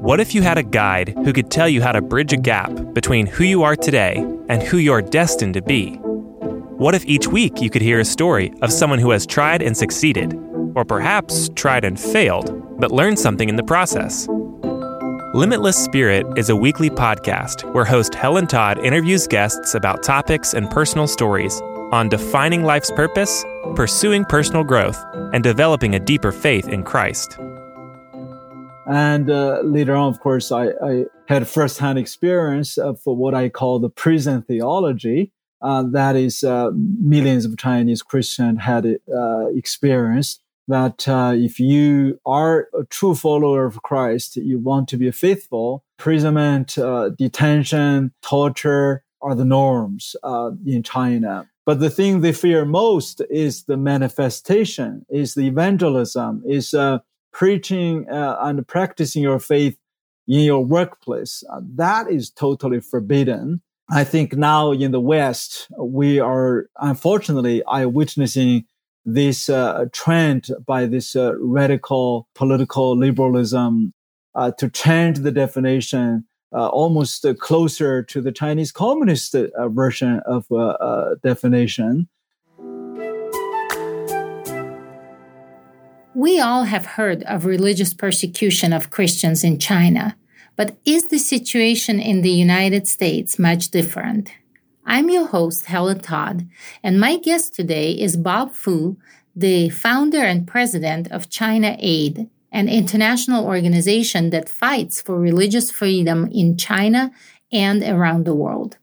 What if you had a guide who could tell you how to bridge a gap between who you are today and who you're destined to be? What if each week you could hear a story of someone who has tried and succeeded, or perhaps tried and failed, but learned something in the process? Limitless Spirit is a weekly podcast where host Helen Todd interviews guests about topics and personal stories on defining life's purpose, pursuing personal growth, and developing a deeper faith in Christ. And uh, later on, of course, I, I had firsthand experience of what I call the prison theology. Uh, that is, uh, millions of Chinese Christians had uh, experienced that uh, if you are a true follower of Christ, you want to be faithful, imprisonment, uh, detention, torture are the norms in China. But the thing they fear most is the manifestation, is the evangelism, is preaching uh, and practicing your faith in your workplace. Uh, that is totally forbidden. I think now in the West, we are unfortunately eye witnessing this uh, trend by this uh, radical political liberalism uh, to change the definition uh, almost closer to the Chinese communist version of definition. We all have heard of religious persecution of Christians in China, but is the situation in the United States much different? I'm your host, Helen Todd, and my guest today is Bob Fu, the founder and president of China Aid, an international organization that fights for religious freedom in China and around the world.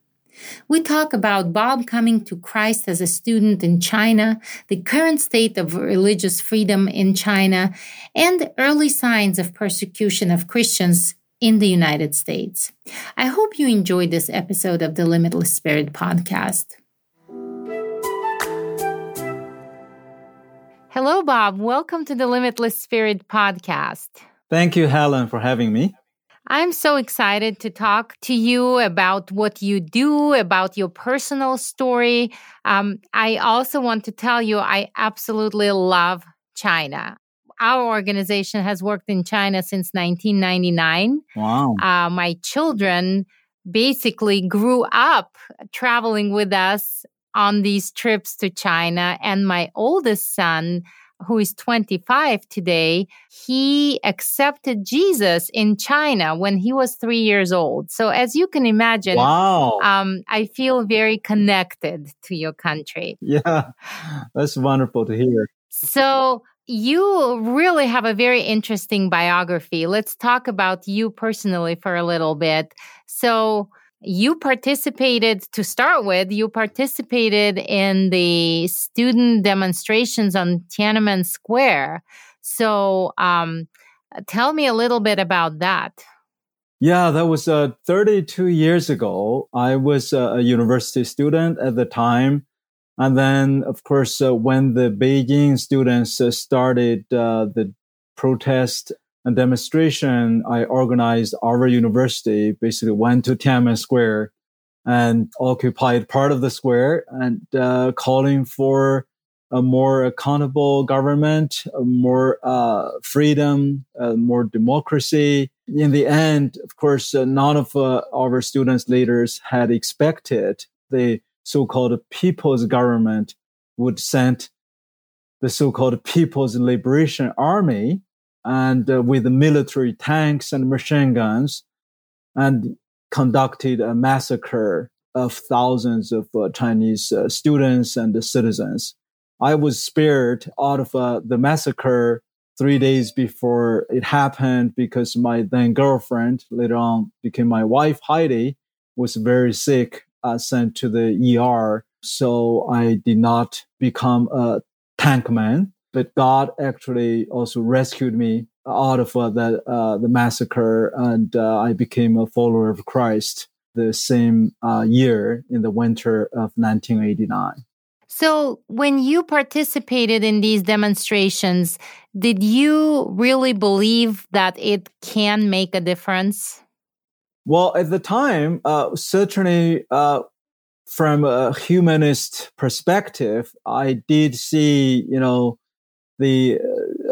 We talk about Bob coming to Christ as a student in China, the current state of religious freedom in China, and early signs of persecution of Christians in the United States. I hope you enjoyed this episode of the Limitless Spirit podcast. Hello, Bob. Welcome to the Limitless Spirit podcast. Thank you, Helen, for having me. I'm so excited to talk to you about what you do, about your personal story. Um, I also want to tell you I absolutely love China. Our organization has worked in China since 1999. Wow. Uh, my children basically grew up traveling with us on these trips to China, and my oldest son who is 25 today, he accepted Jesus in China when he was three years old. So, as you can imagine, wow. Um, I feel very connected to your country. Yeah, that's wonderful to hear. So, you really have a very interesting biography. Let's talk about you personally for a little bit. So, you participated to start with you participated in the student demonstrations on tiananmen square. So um, tell me a little bit about that. Yeah that was uh, 32 years ago. I was a university student at the time. And then of course uh, when the beijing students uh, started uh, the protest a demonstration I organized our university basically went to Tiananmen Square and occupied part of the square and uh, calling for a more accountable government, more uh, freedom, uh, more democracy. In the end, of course, uh, none of uh, our students leaders had expected the so-called people's government would send the so-called People's Liberation Army and uh, with military tanks and machine guns and conducted a massacre of thousands of uh, Chinese uh, students and citizens. I was spared out of uh, the massacre three days before it happened because my then girlfriend, later on became my wife, Heidi, was very sick, uh, sent to the ER. So I did not become a tank man but God actually also rescued me out of uh, the uh, the massacre, and uh, I became a follower of Christ the same uh, year in the winter of 1989. So, when you participated in these demonstrations, did you really believe that it can make a difference? Well, at the time, uh, certainly uh, from a humanist perspective, I did see, you know, the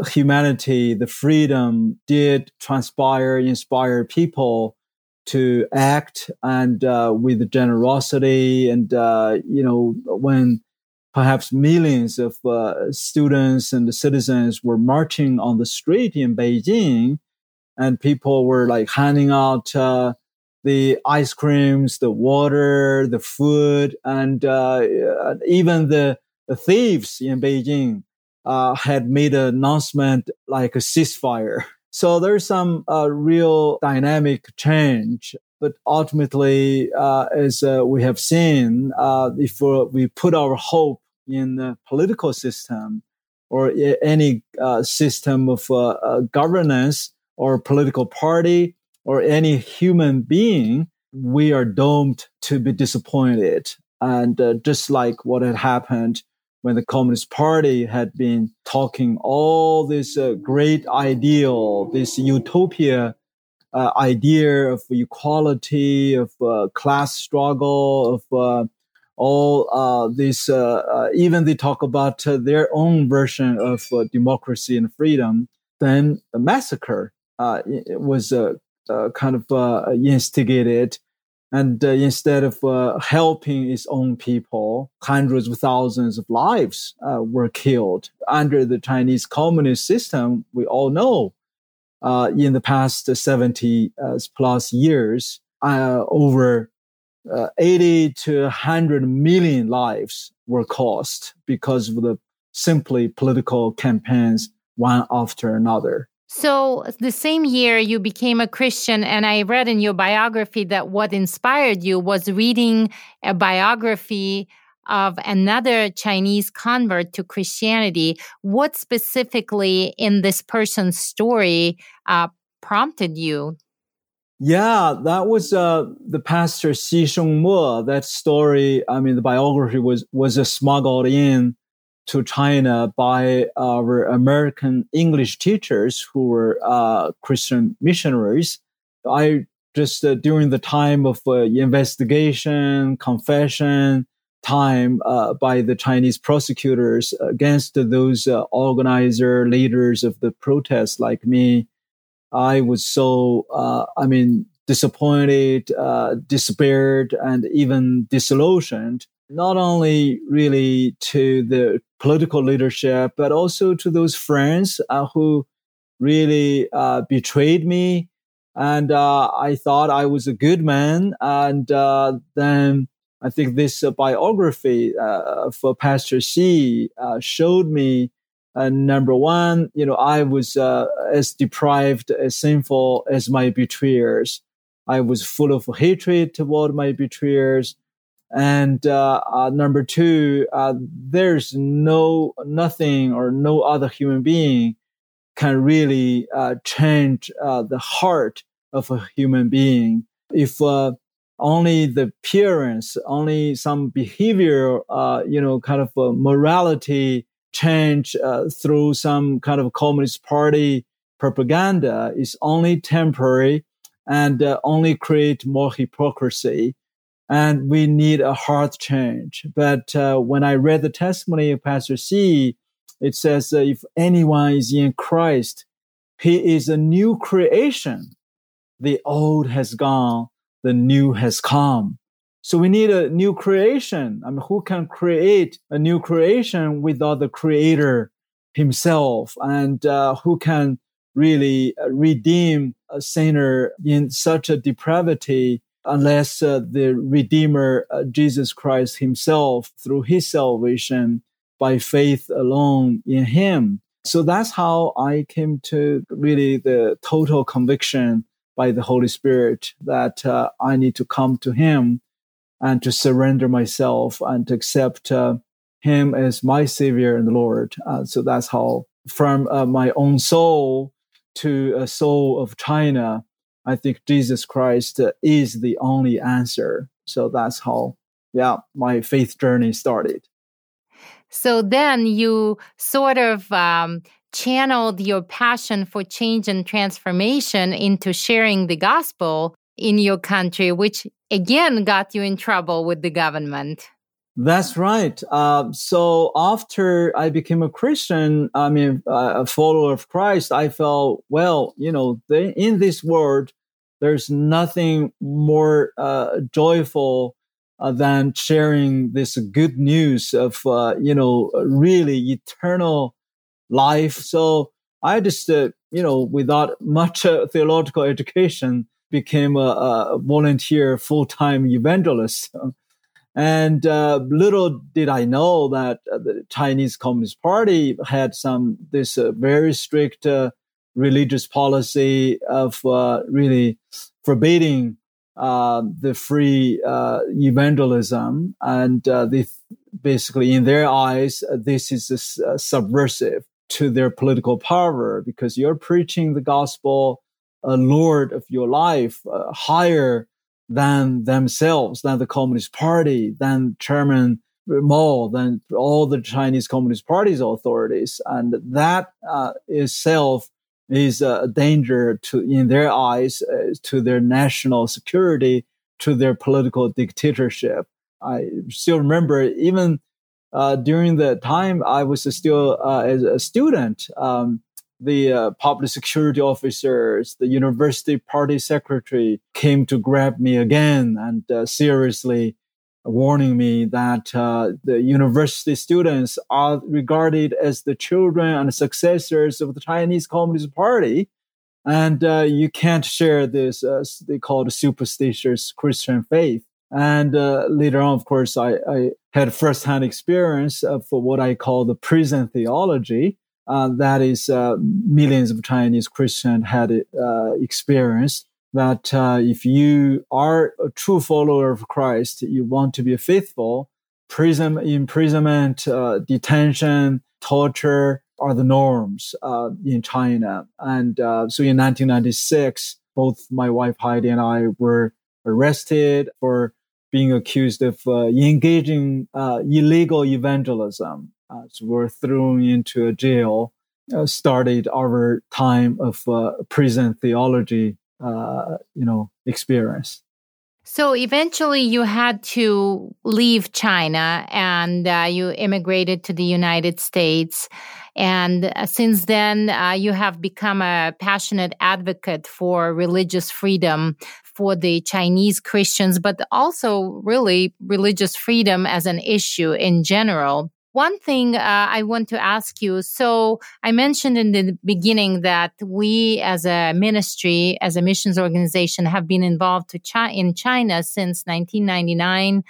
humanity, the freedom did transpire, inspire people to act and uh, with generosity. And, uh, you know, when perhaps millions of uh, students and the citizens were marching on the street in Beijing, and people were like handing out uh, the ice creams, the water, the food, and uh, even the, the thieves in Beijing uh, had made an announcement like a ceasefire. So there's some uh, real dynamic change. But ultimately, uh, as uh, we have seen, uh, if we put our hope in the political system or any uh, system of governance or political party or any human being, we are doomed to be disappointed. And just like what had happened when the Communist Party had been talking all this uh, great ideal, this utopia uh, idea of equality, of uh, class struggle, of uh, all uh, this, uh, even they talk about their own version of democracy and freedom, then the massacre was kind of instigated and uh, instead of uh, helping its own people, hundreds of thousands of lives uh, were killed under the Chinese communist system. We all know uh, in the past 70 uh, plus years, uh, over 80 to 100 million lives were cost because of the simply political campaigns one after another. So, the same year you became a Christian, and I read in your biography that what inspired you was reading a biography of another Chinese convert to Christianity. What specifically in this person's story uh, prompted you? Yeah, that was uh, the pastor Xi Shengmo. That story, I mean, the biography was was smuggled in to China by our American English teachers who were uh, Christian missionaries. I just uh, during the time of uh, investigation, confession time uh, by the Chinese prosecutors against those uh, organizer leaders of the protests like me, I was so, uh, I mean, disappointed, despaired, and even disillusioned not only really to the political leadership, but also to those friends uh, who really uh, betrayed me. And uh, I thought I was a good man. And uh, then I think this uh, biography uh, for Pastor Xi showed me number one, you know, I was as deprived, as sinful as my betrayers. I was full of hatred toward my betrayers. And uh, uh, number two, uh, there's no nothing or no other human being can really uh, change uh, the heart of a human being. If uh, only the appearance, only some behavior, you know, kind of morality change through some kind of communist party propaganda is only temporary and only create more hypocrisy and we need a heart change. But uh, when I read the testimony of Pastor Xi, it says uh, if anyone is in Christ, he is a new creation. The old has gone, the new has come. So we need a new creation. I mean, who can create a new creation without the creator himself? And uh, who can really uh, redeem a sinner in such a depravity unless uh, the Redeemer, uh, Jesus Christ himself, through his salvation by faith alone in him. So that's how I came to really the total conviction by the Holy Spirit that uh, I need to come to him and to surrender myself and to accept uh, him as my savior and Lord. Uh, so that's how from uh, my own soul to a soul of China, I think Jesus Christ is the only answer. So that's how, yeah, my faith journey started. So then you sort of um, channeled your passion for change and transformation into sharing the gospel in your country, which again got you in trouble with the government. That's right. Uh, so after I became a Christian, I mean, uh, a follower of Christ, I felt, well, you know, in this world, there's nothing more uh, joyful uh, than sharing this good news of, uh, you know, really eternal life. So I just, uh, you know, without much theological education, became a, a volunteer full-time evangelist. And uh, little did I know that uh, the Chinese Communist Party had some this uh, very strict uh, religious policy of uh, really forbidding uh, the free evangelism, and they basically, in their eyes, this is subversive to their political power because you're preaching the gospel, lord of your life, higher than themselves, than the Communist Party, than Chairman Mao, than all the Chinese Communist Party's authorities. And that uh, itself is a danger to, in their eyes, uh, to their national security, to their political dictatorship. I still remember even uh, during the time I was still uh, a student, um, the uh, public security officers, the university party secretary came to grab me again and uh, seriously warning me that uh, the university students are regarded as the children and successors of the Chinese Communist Party. And uh, you can't share this, uh, they call it superstitious Christian faith. And uh, later on, of course, I, I had firsthand experience of what I call the prison theology, uh, that is uh, millions of Chinese Christians had uh, experienced. That uh, if you are a true follower of Christ, you want to be faithful. Prison, imprisonment, uh, detention, torture are the norms uh, in China. And so in 1996, both my wife Heidi and I were arrested for being accused of engaging illegal evangelism uh, so were thrown into a jail, uh, started our time of uh, prison theology, uh, you know, experience. So eventually, you had to leave China, and uh, you immigrated to the United States. And uh, since then, you have become a passionate advocate for religious freedom for the Chinese Christians, but also really religious freedom as an issue in general. One thing uh, I want to ask you. So I mentioned in the beginning that we as a ministry, as a missions organization have been involved Chi- in China since 1999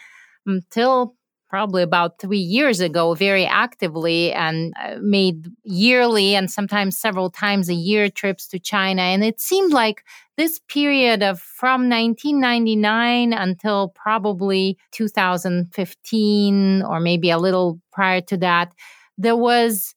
until probably about three years ago very actively and uh, made yearly and sometimes several times a year trips to China. And it seemed like this period of from 1999 until probably 2015 or maybe a little prior to that, there was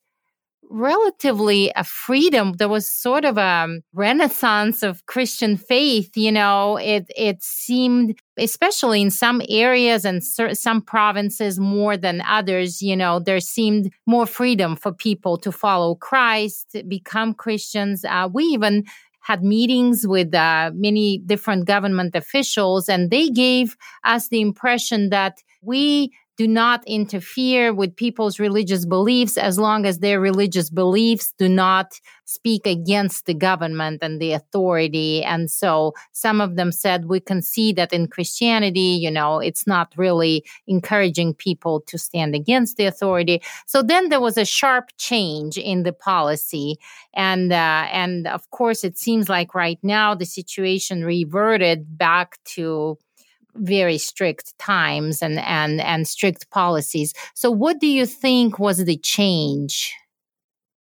relatively a freedom. There was sort of a renaissance of Christian faith. You know, it it seemed, especially in some areas and some provinces more than others. You know, there seemed more freedom for people to follow Christ, become Christians. Uh, we even had meetings with uh, many different government officials, and they gave us the impression that we do not interfere with people's religious beliefs as long as their religious beliefs do not speak against the government and the authority. And so some of them said, we can see that in Christianity, you know, it's not really encouraging people to stand against the authority. So then there was a sharp change in the policy. And, uh, and of course, it seems like right now the situation reverted back to very strict times and and and strict policies. So, what do you think was the change?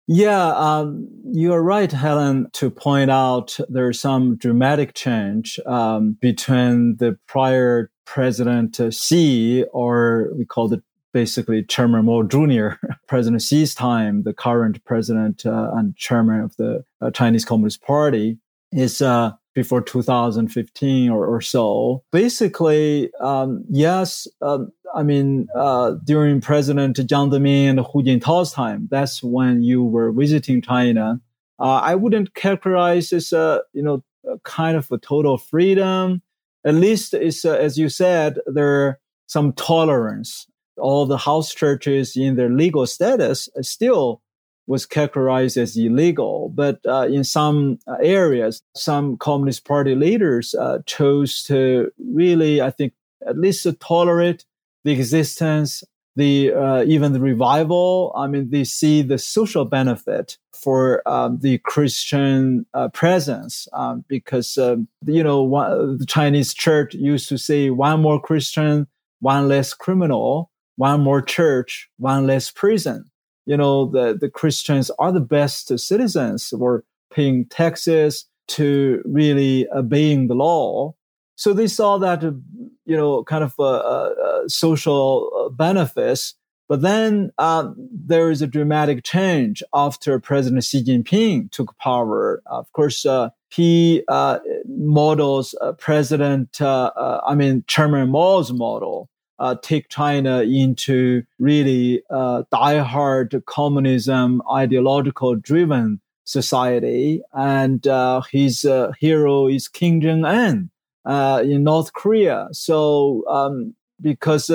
Yeah, um, you're right, Helen, to point out there's some dramatic change um, between the prior President uh, Xi, or we call it basically Chairman Mao Jr., President Xi's time, the current president uh, and chairman of the uh, Chinese Communist Party, is uh, before 2015 or, or so. Basically, um, yes, um, I mean, uh, during President Jiang Zemin and Hu Jintao's time, that's when you were visiting China. Uh, I wouldn't characterize this, uh, you know, kind of a total freedom. At least it's, uh, as you said, there some tolerance. all the house churches in their legal status still was characterized as illegal. But uh, in some areas, some Communist Party leaders uh, chose to really, I think, at least to tolerate the existence, the uh, even the revival. I mean, they see the social benefit for um, the Christian uh, presence um, because um, you know one, the Chinese church used to say one more Christian, one less criminal, one more church, one less prison you know, the, the Christians are the best citizens. We're paying taxes to really obeying the law. So they saw that, you know, kind of uh, social uh, benefits. But then uh, there is a dramatic change after President Xi Jinping took power. Of course, uh, he uh, models President, I mean, Chairman Mao's model uh, take China into really uh, die-hard communism, ideological driven society. And uh, his uh, hero is Kim Jong Un uh, in North Korea. So um, because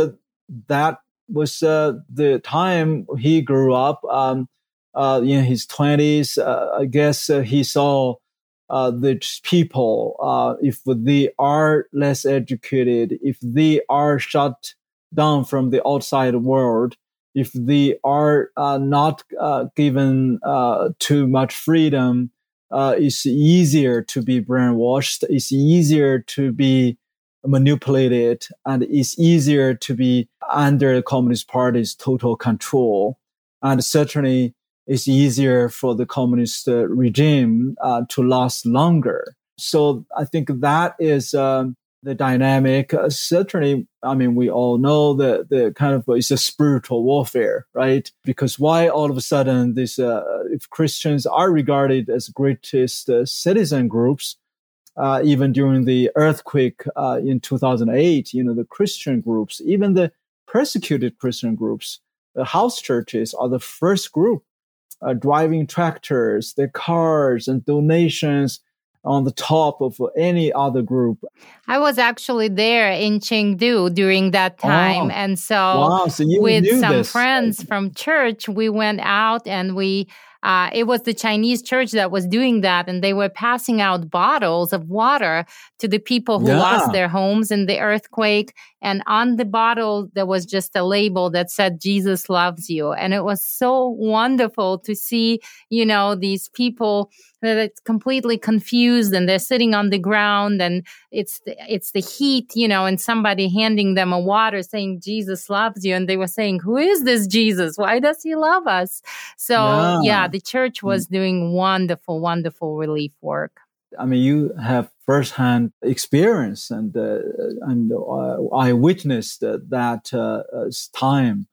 that was uh, the time he grew up um, in his twenties, I guess he saw uh, the people, uh, if they are less educated, if they are shut down from the outside world, if they are uh, not uh, given uh, too much freedom, uh, it's easier to be brainwashed. It's easier to be manipulated, and it's easier to be under the Communist Party's total control. And certainly, it's easier for the communist uh, regime uh, to last longer. So I think that is um, the dynamic. Uh, certainly, I mean, we all know that the kind of it's a spiritual warfare, right? Because why all of a sudden this, uh, if Christians are regarded as greatest uh, citizen groups, uh, even during the earthquake in 2008, you know, the Christian groups, even the persecuted Christian groups, the house churches are the first group uh, driving tractors, their cars and donations on the top of any other group. I was actually there in Chengdu during that time. Oh, and so, wow. so with some this. friends from church, we went out and we uh, it was the Chinese church that was doing that, and they were passing out bottles of water to the people who yeah. lost their homes in the earthquake. And on the bottle, there was just a label that said, Jesus loves you. And it was so wonderful to see, you know, these people that it's completely confused and they're sitting on the ground and it's the, it's the heat, you know, and somebody handing them a water saying Jesus loves you and they were saying, "Who is this Jesus? Why does he love us?" So, yeah, yeah the church was mm. doing wonderful wonderful relief work. I mean, you have firsthand experience and uh, and uh, I witnessed uh, that uh, time.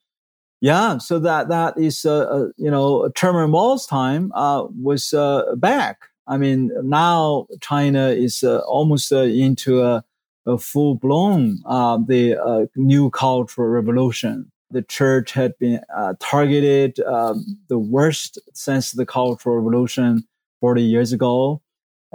Yeah, so that that is uh, uh, you know Chairman Mao's time was back. I mean, now China is almost into a, a full blown the new cultural revolution the church had been uh, targeted um, the worst since the Cultural Revolution 40 years ago.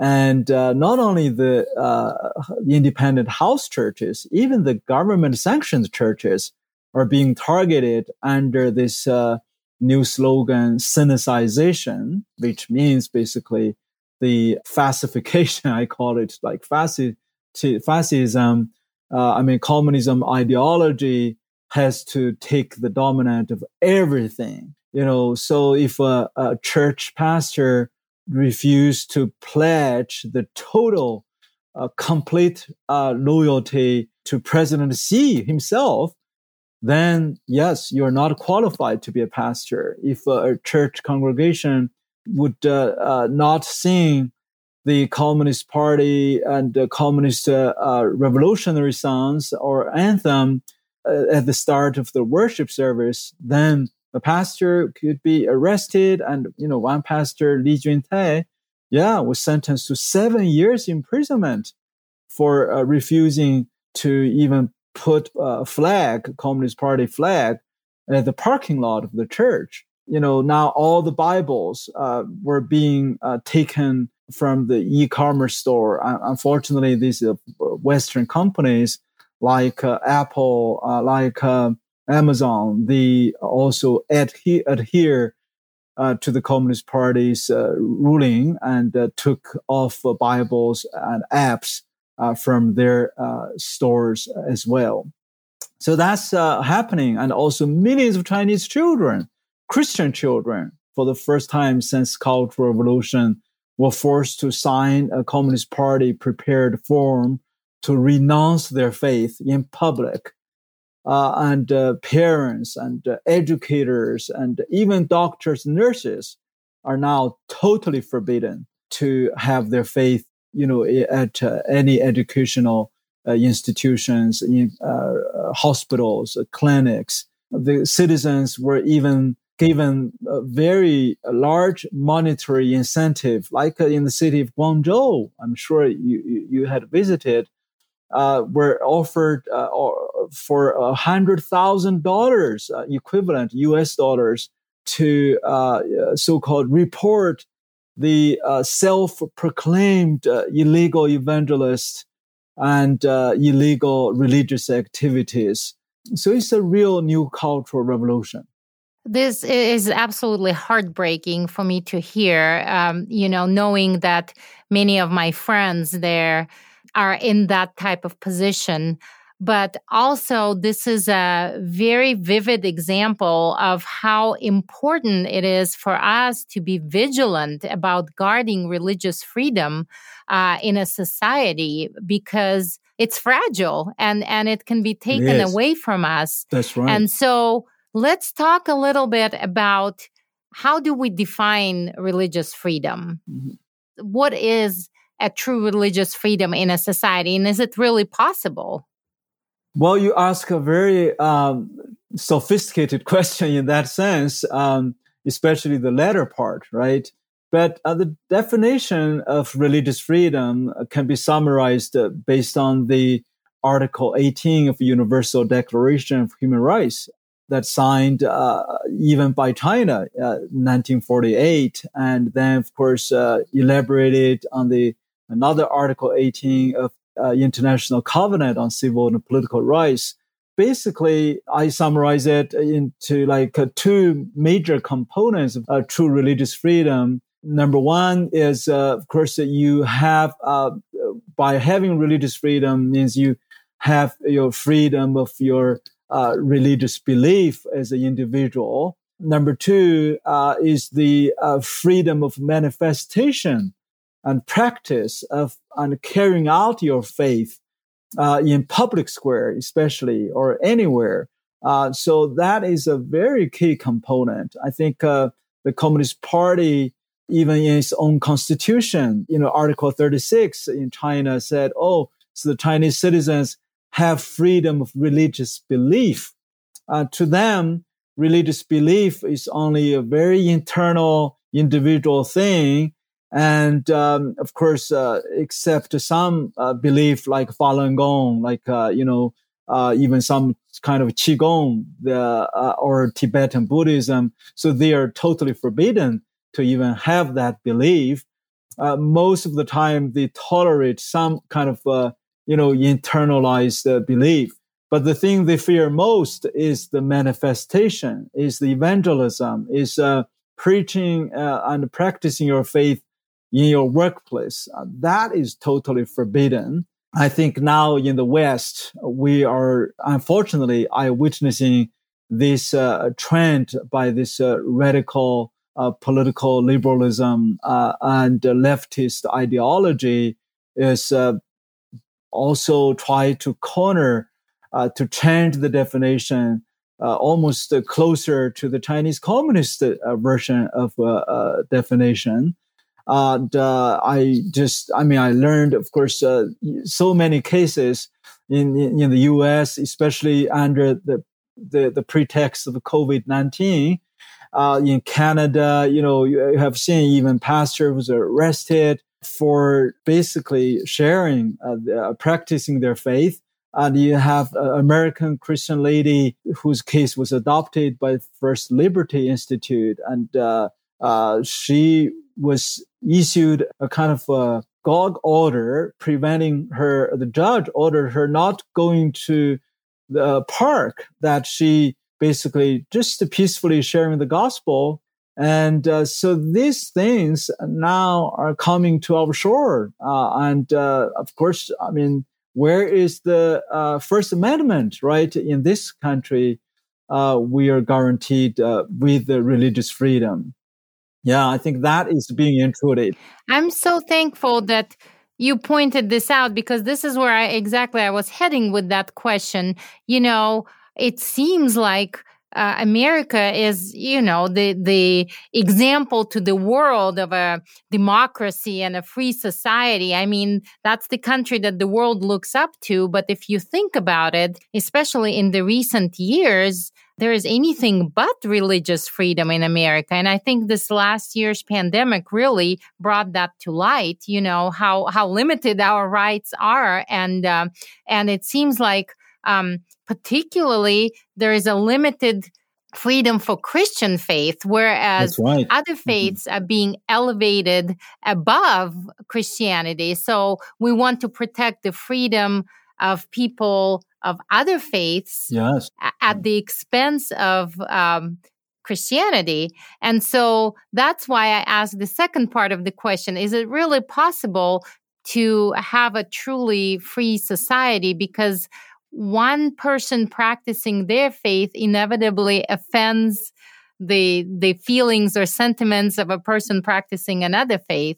And uh, not only the, uh, independent house churches, even the government sanctioned churches are being targeted under this uh, new slogan, sinicization, which means basically the fascification, I call it like fasci- fascism. Uh, I mean, communism ideology has to take the dominant of everything. You know, so if a, a church pastor refuse to pledge the total, uh, complete uh, loyalty to President Xi himself, then yes, you're not qualified to be a pastor. If a, church congregation would uh, uh not sing the Communist Party and the Communist uh, revolutionary songs or anthem at the start of the worship service, then a pastor could be arrested. And, you know, one pastor, Li Juntai, yeah, was sentenced to seven years imprisonment for uh, refusing to even put a flag, Communist Party flag, at the parking lot of the church. You know, now all the Bibles uh, were being uh, taken from the e-commerce store. unfortunately, these uh, Western companies like uh, Apple, uh, like Amazon, they also adhere, adhere uh, to the Communist Party's uh, ruling and uh, took off Bibles and apps uh, from their uh, stores as well. So that's uh, happening. And also millions of Chinese children, Christian children, for the first time since Cultural Revolution, were forced to sign a Communist Party prepared form to renounce their faith in public uh, and uh, parents and uh, educators and even doctors, nurses are now totally forbidden to have their faith, you know, at uh, any educational uh, institutions, in uh, hospitals, clinics. The citizens were even given a very large monetary incentive, like in the city of Guangzhou. I'm sure you, you had visited uh, were offered uh, for a hundred thousand dollars uh, equivalent U.S. dollars to uh, so-called report the uh, self-proclaimed uh, illegal evangelist and illegal religious activities. So it's a real new cultural revolution. This is absolutely heartbreaking for me to hear. Um, you know, knowing that many of my friends there are in that type of position. But also, this is a very vivid example of how important it is for us to be vigilant about guarding religious freedom uh, in a society because it's fragile and, and it can be taken away from us. That's right. And so, let's talk a little bit about how do we define religious freedom? Mm-hmm. What is a true religious freedom in a society? And is it really possible? Well, you ask a very um, sophisticated question in that sense, um, especially the latter part, right? But uh, the definition of religious freedom can be summarized uh, based on the Article 18 of the Universal Declaration of Human Rights that signed uh, even by China, 1948, uh, and then of course uh, elaborated on the another Article 18 of uh, International Covenant on Civil and Political Rights. Basically, I summarize it into like uh, two major components of uh, true religious freedom. Number one is, uh, of course, that you have, uh, by having religious freedom means you have your freedom of your uh, religious belief as an individual. Number two is the freedom of manifestation and practice of and carrying out your faith uh, in public square, especially or anywhere. Uh, so that is a very key component. I think uh, the Communist Party, even in its own constitution, you know, Article 36 in China said, "Oh, so the Chinese citizens have freedom of religious belief." Uh, to them, religious belief is only a very internal, individual thing and um, of course, uh, except some uh, belief like Falun Gong, like uh, you know, uh, even some kind of qigong, the uh, or Tibetan Buddhism, so they are totally forbidden to even have that belief. Uh, most of the time, they tolerate some kind of you know internalized belief. But the thing they fear most is the manifestation, is the evangelism, is preaching and practicing your faith in your workplace. Uh, that is totally forbidden. I think now in the West, we are unfortunately are witnessing this uh, trend by this uh, radical uh, political liberalism uh, and leftist ideology is uh, also try to corner to change the definition almost closer to the Chinese communist version of definition. And uh, I just, I mean, I learned, of course, uh, so many cases in, in, in the U.S., especially under the the, the pretext of COVID nineteen. Uh, in Canada, you know, you have seen even pastors arrested for basically sharing, uh, uh, practicing their faith. And you have an American Christian lady whose case was adopted by First Liberty Institute, and uh, she was issued a kind of a gag order preventing her, the judge ordered her not going to the park that she basically just peacefully sharing the gospel. And uh, so these things now are coming to our shore. Uh, and uh, of course, I mean, where is the uh, First Amendment, right? In this country, uh, we are guaranteed with the religious freedom. Yeah, I think that is being intruded. I'm so thankful that you pointed this out because this is where I exactly I was heading with that question. You know, it seems like uh, America is, you know, the the example to the world of a democracy and a free society. I mean, that's the country that the world looks up to. But if you think about it, especially in the recent years, there is anything but religious freedom in America. And I think this last year's pandemic really brought that to light. You know how how limited our rights are, and uh, and it seems like um, particularly there is a limited freedom for Christian faith, whereas right. other mm-hmm. faiths mm-hmm. are being elevated above Christianity. So we want to protect the freedom of people of other faiths yes. at the expense of um, Christianity. And so that's why I asked the second part of the question is it really possible to have a truly free society? Because one person practicing their faith inevitably offends the the feelings or sentiments of a person practicing another faith.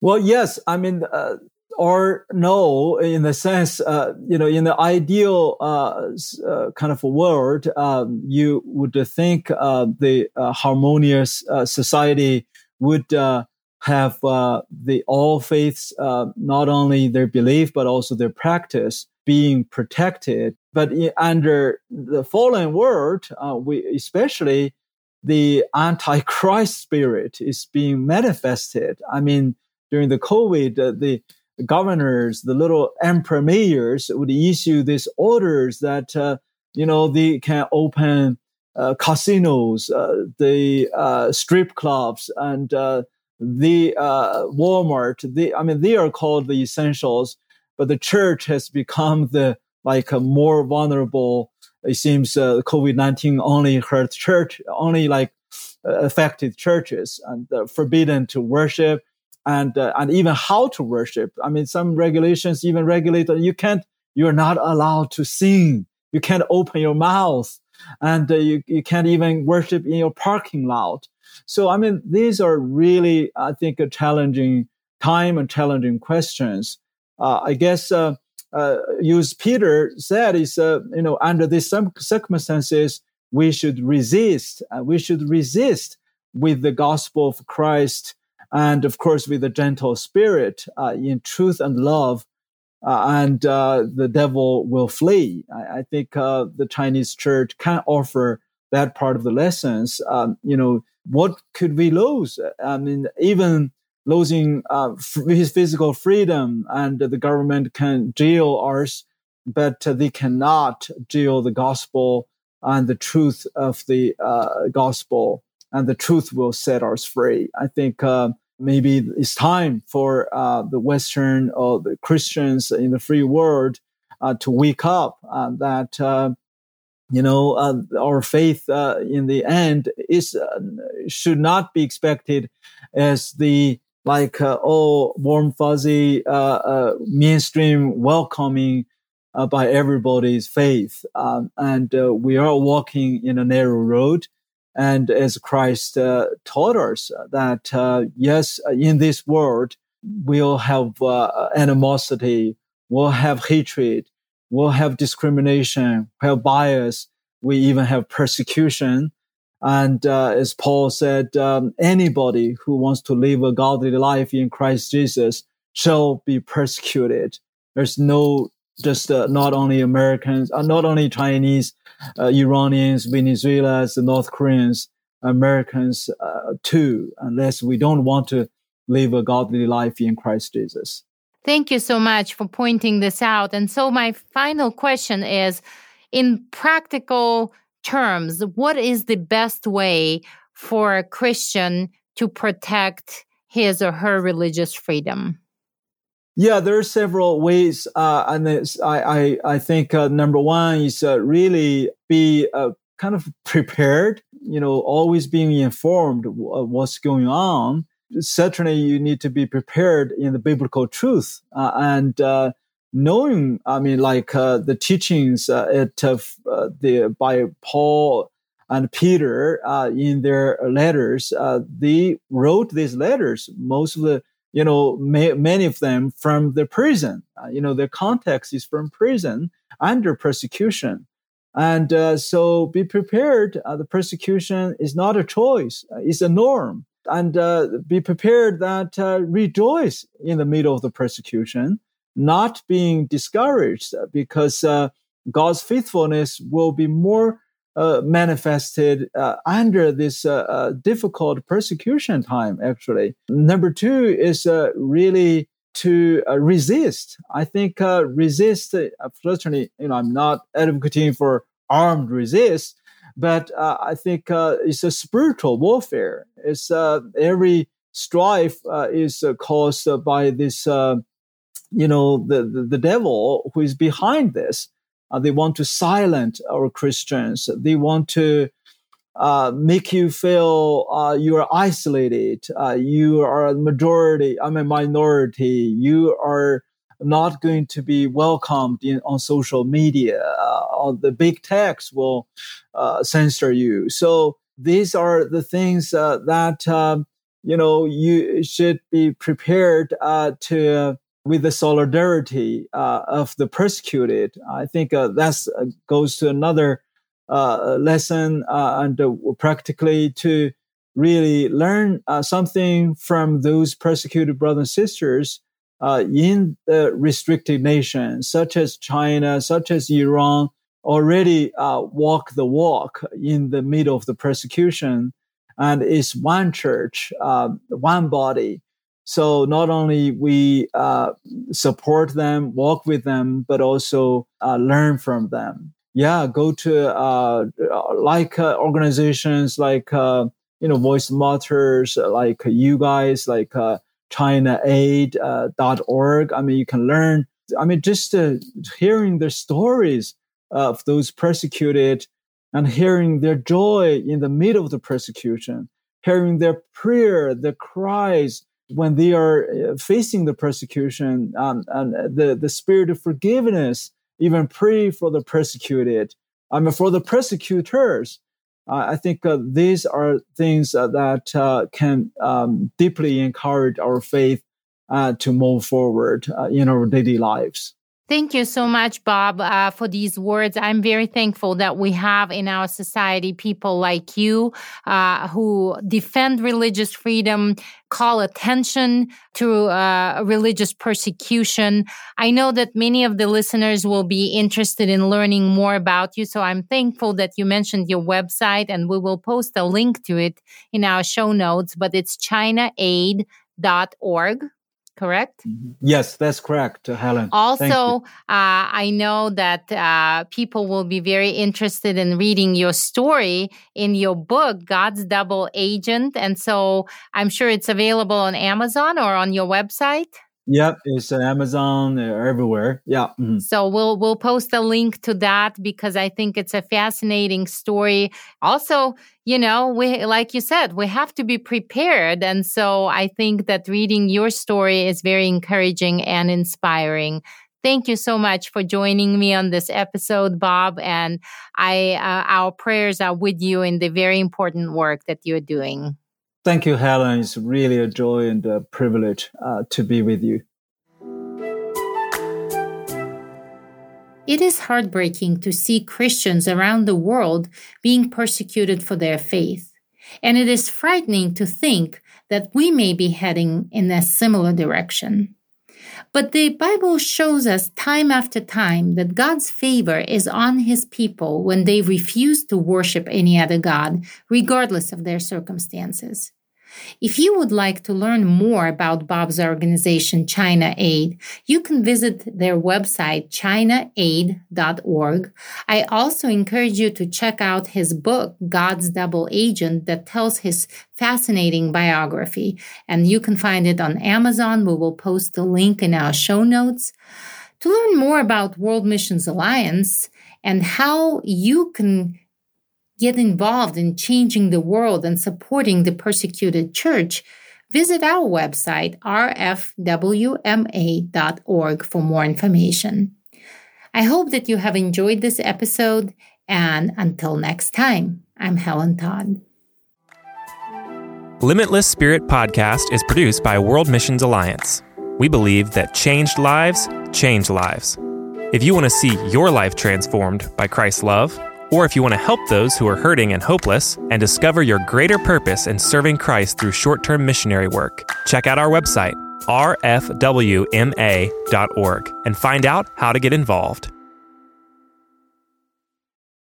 Well yes i mean uh, or no in the sense uh, you know in the ideal uh, uh kind of a world um, you would think uh, the uh, harmonious society would have the all faiths not only their belief but also their practice being protected. But under the fallen world, uh, we especially the antichrist spirit is being manifested. I mean, during the COVID, uh, the governors, the little emperor mayors would issue these orders that, uh, you know, they can open uh, casinos, uh, the uh, strip clubs, and uh, the Walmart. The, I mean, they are called the essentials but the church has become the like a more vulnerable. It seems uh, COVID nineteen only hurt church, only like uh, affected churches and uh, forbidden to worship and uh, and even how to worship. I mean, some regulations even regulate that you can't, you're not allowed to sing. You can't open your mouth, and uh, you you can't even worship in your parking lot. So I mean, these are really, I think, a challenging time and challenging questions uh, I guess uh, uh, use Peter said is you know under these circumstances we should resist. we should resist with the gospel of Christ and of course with a gentle spirit uh, in truth and love uh, and uh, the devil will flee i, I think the chinese church can offer that part of the lessons um, you know what could we lose i mean even losing uh, his physical freedom, and the government can deal ours, but they cannot deal the gospel and the truth of the uh, gospel, and the truth will set us free. I think uh, maybe it's time for uh, the Western or the Christians in the free world uh, to wake up uh, that you know, uh, our faith uh, in the end is uh, should not be expected as the like all warm fuzzy uh, uh, mainstream welcoming by everybody's faith. Um, and we are walking in a narrow road. And as christ taught us that yes in this world we'll have animosity we'll have hatred we'll have discrimination we'll have bias we even have persecution and uh, as Paul said, um, anybody who wants to live a godly life in Christ Jesus shall be persecuted. There's no just uh, not only Americans, uh, not only Chinese, uh, Iranians, Venezuelans, North Koreans, Americans uh, too, unless we don't want to live a godly life in Christ Jesus. Thank you so much for pointing this out. And so my final question is in practical terms, what is the best way for a Christian to protect his or her religious freedom? Yeah, there are several ways, uh, and I, I, I think uh, number one is uh, really be uh, kind of prepared. You know, always being informed of what's going on. Certainly, you need to be prepared in the biblical truth uh, and uh, knowing. I mean, like the teachings at the by Paul and Peter in their letters. they wrote these letters. Most of the you know, many of them from the prison. Uh, you know, their context is from prison under persecution. And uh, so be prepared. Uh, the persecution is not a choice, uh, it's a norm. And uh, be prepared that uh, rejoice in the middle of the persecution, not being discouraged because God's faithfulness will be more uh, manifested uh, under this uh, uh, difficult persecution time, actually. Number two is uh, really to resist. I think resist, certainly, you know, I'm not advocating for armed resist, but I think it's a spiritual warfare. It's every strife is caused by this, you know, the, the, the devil who is behind this. Uh, they want to silence our Christians. They want to uh, make you feel uh, you are isolated. Uh, you are a majority. I'm a minority. You are not going to be welcomed in, on social media. Uh, the big techs will uh, censor you. So these are the things that um, you know you should be prepared to with the solidarity uh, of the persecuted. I think uh, that uh, goes to another uh, lesson uh, and uh, practically to really learn something from those persecuted brothers and sisters in the restricted nations, such as China, such as Iran, already walk the walk in the middle of the persecution. And it's one church, one body, so not only we uh, support them, walk with them, but also uh, learn from them. Yeah, go to uh, like uh, organizations like uh, you know Voice Matters, like you guys, like uh, ChinaAid.org. I mean, you can learn. I mean, just hearing the stories of those persecuted and hearing their joy in the middle of the persecution, hearing their prayer, their cries, when they are uh, facing the persecution um, and the, the spirit of forgiveness, even pray for the persecuted, I mean, for the persecutors. Uh, I think uh, these are things uh, that uh, can um, deeply encourage our faith uh, to move forward in our daily lives. Thank you so much, Bob, uh, for these words. I'm very thankful that we have in our society people like you uh, who defend religious freedom, call attention to uh, religious persecution. I know that many of the listeners will be interested in learning more about you. So I'm thankful that you mentioned your website, and we will post a link to it in our show notes. But it's ChinaAid.org correct? Mm-hmm. Yes, that's correct, Helen. Also, uh, I know that uh, people will be very interested in reading your story in your book, God's Double Agent. And so I'm sure it's available on Amazon or on your website. Yep, it's Amazon uh, everywhere. Yeah. Mm-hmm. So we'll we'll post a link to that because I think it's a fascinating story. Also, you know, we like you said, we have to be prepared, and so I think that reading your story is very encouraging and inspiring. Thank you so much for joining me on this episode, Bob. And I, uh, our prayers are with you in the very important work that you're doing. Thank you, Helen. It's really a joy and a privilege uh, to be with you. It is heartbreaking to see Christians around the world being persecuted for their faith. And it is frightening to think that we may be heading in a similar direction. But the Bible shows us time after time that God's favor is on his people when they refuse to worship any other God, regardless of their circumstances. If you would like to learn more about Bob's organization, China Aid, you can visit their website, chinaaid.org. I also encourage you to check out his book, God's Double Agent, that tells his fascinating biography. And you can find it on Amazon. We will post the link in our show notes. To learn more about World Missions Alliance and how you can get involved in changing the world and supporting the persecuted church, visit our website, rfwma.org, for more information. I hope that you have enjoyed this episode, and until next time, I'm Helen Todd. Limitless Spirit Podcast is produced by World Missions Alliance. We believe that changed lives change lives. If you want to see your life transformed by Christ's love, or if you want to help those who are hurting and hopeless and discover your greater purpose in serving Christ through short term missionary work, check out our website, rfwma.org, and find out how to get involved.